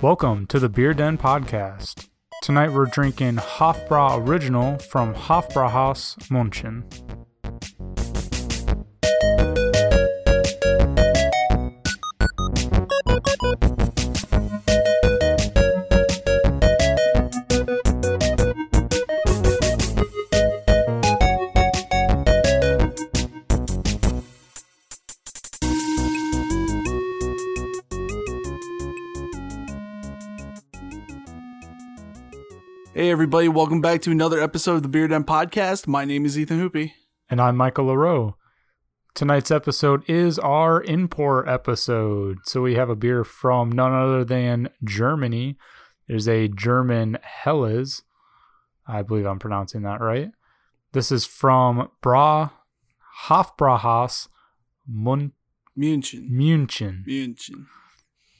Welcome to the Beer Den podcast. Tonight we're drinking Hofbräu Original from Hofbrauhaus München. Hey everybody, welcome back to another episode of the Beer Den Podcast. My name is Ethan Hoopy. And I'm Michael LaRoe. Tonight's episode is our import episode. So we have a beer from none other than Germany. There's a German Helles. I believe I'm pronouncing that right. This is from Bra Hofbrauhaus Mun- München. München. München.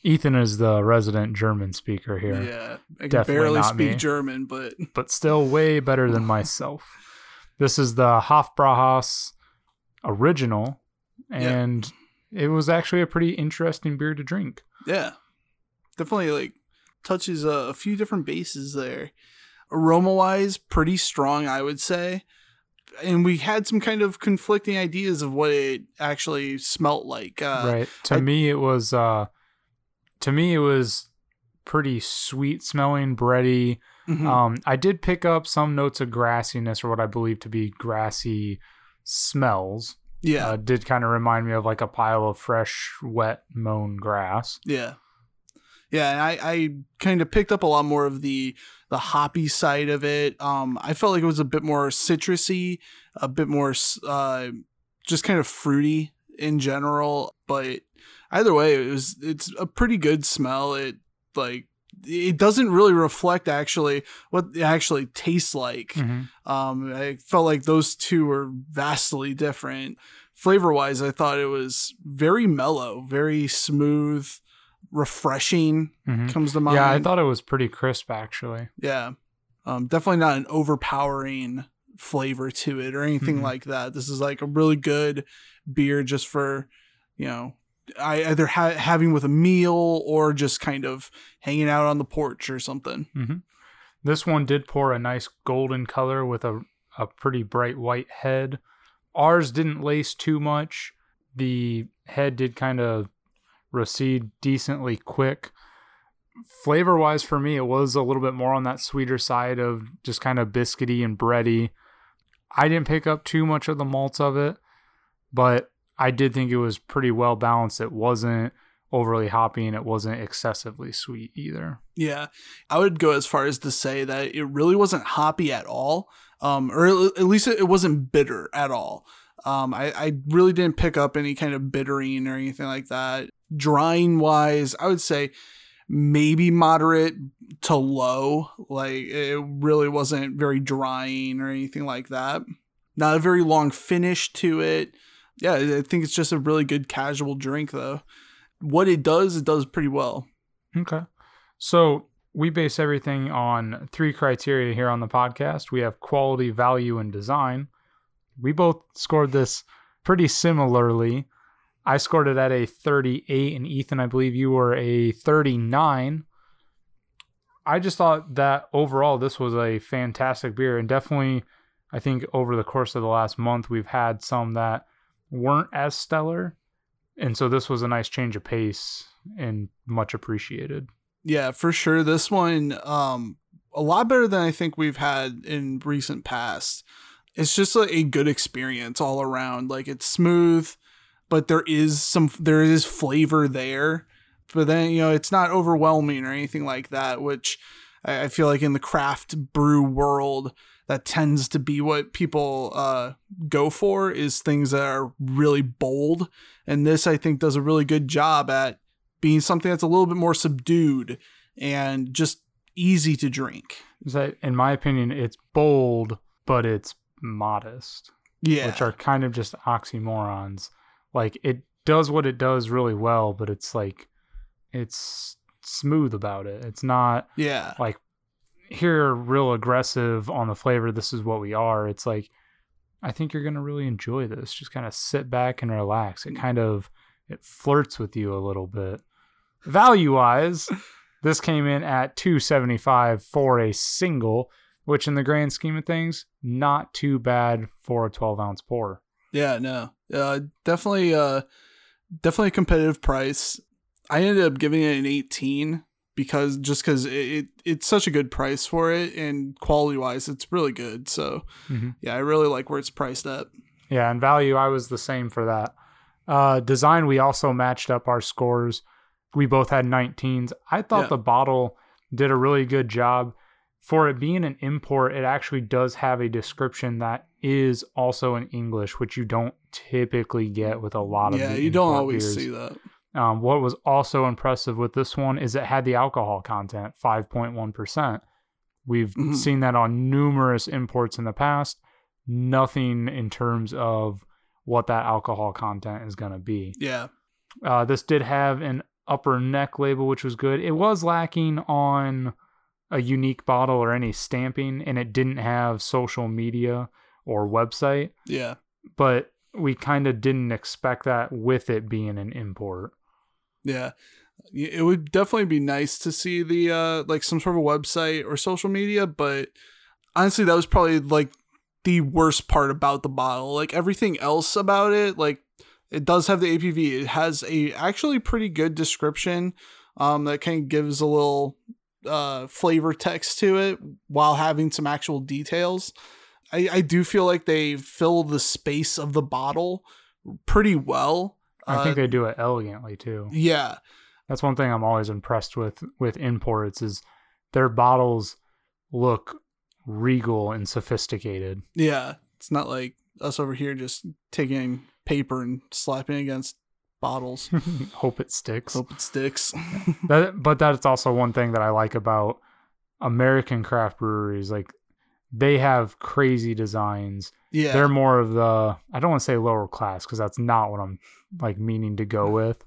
Ethan is the resident German speaker here, Yeah. I can Definitely barely speak me. German, but but still way better than myself. This is the Hofbrauhaus original, Yeah. and it was actually a pretty interesting beer to drink. yeah. Definitely like touches a, a few different bases there. Aroma wise, pretty strong, I would say. And we had some kind of conflicting ideas of what it actually smelt like. Uh, right. To I- me, it was. Uh, to me, it was pretty sweet smelling, bready. mhm. Um, I did pick up some notes of grassiness, or what I believe to be grassy smells. yeah. Uh, did kind of remind me of like a pile of fresh, wet, mown grass. Yeah. Yeah, and I, I kind of picked up a lot more of the the hoppy side of it. Um, I felt like it was a bit more citrusy, a bit more uh, just kind of fruity in general. But either way, it was it's a pretty good smell. It like it doesn't really reflect actually what it actually tastes like. Mhm. Um, I felt like those two were vastly different. Flavor wise, I thought it was very mellow, very smooth, refreshing. Mhm. Comes to mind. Yeah, I thought it was pretty crisp actually. Yeah. Um, definitely not an overpowering flavor to it or anything Mhm. like that. This is like a really good beer just for, you know, I either ha- having with a meal or just kind of hanging out on the porch or something. hmm This one did pour a nice golden color with a, a pretty bright white head. Ours didn't lace too much. The head did kind of recede decently quick. Flavor wise, for me, it was a little bit more on that sweeter side of just kind of biscuity and bready. I didn't pick up too much of the malts of it, but I did think it was pretty well balanced. It wasn't overly hoppy and it wasn't excessively sweet either. Yeah, I would go as far as to say that it really wasn't hoppy at all, um, or at least it wasn't bitter at all. Um, I, I really didn't pick up any kind of bittering or anything like that. Drying wise, I would say maybe moderate to low. Like it really wasn't very drying or anything like that. Not a very long finish to it. Yeah, I think it's just a really good casual drink though. What it does, it does pretty well. Okay. So we base everything on three criteria here on the podcast. We have quality, value, and design. We both scored this pretty similarly. I scored it at a 38, and Ethan, I believe you were a 39. I just thought that overall this was a fantastic beer, and definitely, I think over the course of the last month, we've had some that weren't as stellar. And so this was a nice change of pace and much appreciated. Yeah, for sure. This one, um, a lot better than I think we've had in recent past. It's just a good experience all around. Like it's smooth, but there is some there is flavor there. But then you know it's not overwhelming or anything like that. Which I, feel like in the craft brew world, that tends to be what people uh, go for is things that are really bold. And this I think does a really good job at being something that's a little bit more subdued and just easy to drink. Is that, in my opinion, it's bold, but it's modest, Yeah. which are kind of just oxymorons. Like it does what it does really well, but it's like it's smooth about it. It's not yeah. like here real aggressive on the flavor. This is what we are. It's like I think you're gonna really enjoy this. Just kind of sit back and relax. It mm. kind of it flirts with you a little bit. Value wise, this came in at 275 for a single, which in the grand scheme of things, not too bad for a 12 ounce pour. Yeah, no, uh, definitely, uh, definitely a competitive price. I ended up giving it an 18 because just because it, it, it's such a good price for it and quality wise, it's really good. So Mhm. yeah, I really like where it's priced at. Yeah, and value, I was the same for that. Uh, design, we also matched up our scores. We both had 19s. I thought Yeah. the bottle did a really good job. For it being an import, it actually does have a description that is also in English, which you don't typically get with a lot of Yeah, you don't always beers. see that. Um, what was also impressive with this one is it had the alcohol content, 5.1%. We've Mhm. seen that on numerous imports in the past. Nothing in terms of what that alcohol content is going to be. Yeah, Uh, this did have an upper neck label, which was good. It was lacking on a unique bottle or any stamping, and it didn't have social media or website, yeah, but we kind of didn't expect that with it being an import. yeah. It would definitely be nice to see the uh like some sort of website or social media, but honestly, that was probably like the worst part about the bottle. Like everything else about it, like it does have the ABV. It has a actually pretty good description um, that kind of gives a little uh, flavor text to it while having some actual details. I, I do feel like they fill the space of the bottle pretty well. I think Uh, they do it elegantly too. yeah, That's one thing I'm always impressed with with imports is their bottles look regal and sophisticated. yeah. It's not like us over here just taking paper and slapping against bottles. Hope it sticks. Hope it sticks. That, but that's also one thing that I like about American craft breweries. Like they have crazy designs. yeah, They're more of the I don't want to say lower class because that's not what I'm like meaning to go with,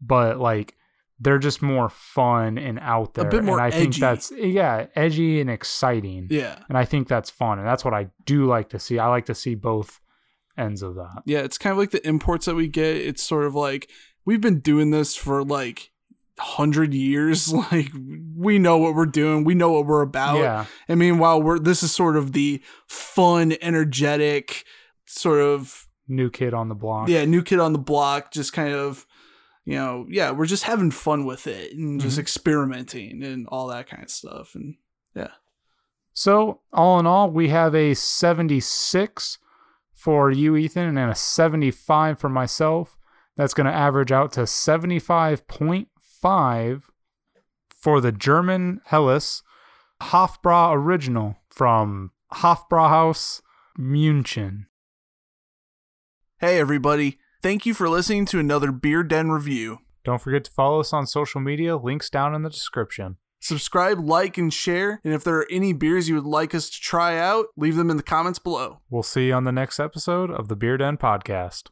but like they're just more fun and out there. A bit more and I think edgy. that's yeah, edgy and exciting. yeah. And I think that's fun, and that's what I do like to see. I like to see both ends of that. Yeah, it's kind of like the imports that we get. It's sort of like we've been doing this for like hundred years. Like we know what we're doing. We know what we're about. yeah, And meanwhile, we're this is sort of the fun, energetic, sort of new kid on the block. yeah, new kid on the block. Just kind of you know, yeah, we're just having fun with it and just Mhm. experimenting and all that kind of stuff. And yeah. So all in all, we have a 76 for you, Ethan, and a 75 for myself. That's going to average out to 75.5 for the German Helles Hofbräu Original from Hofbrauhaus München. hey, everybody, thank you for listening to another Beer Den review. Don't forget to follow us on social media, links down in the description. Subscribe, like, and share. And if there are any beers you would like us to try out, leave them in the comments below. We'll see you on the next episode of the Beer Den Podcast.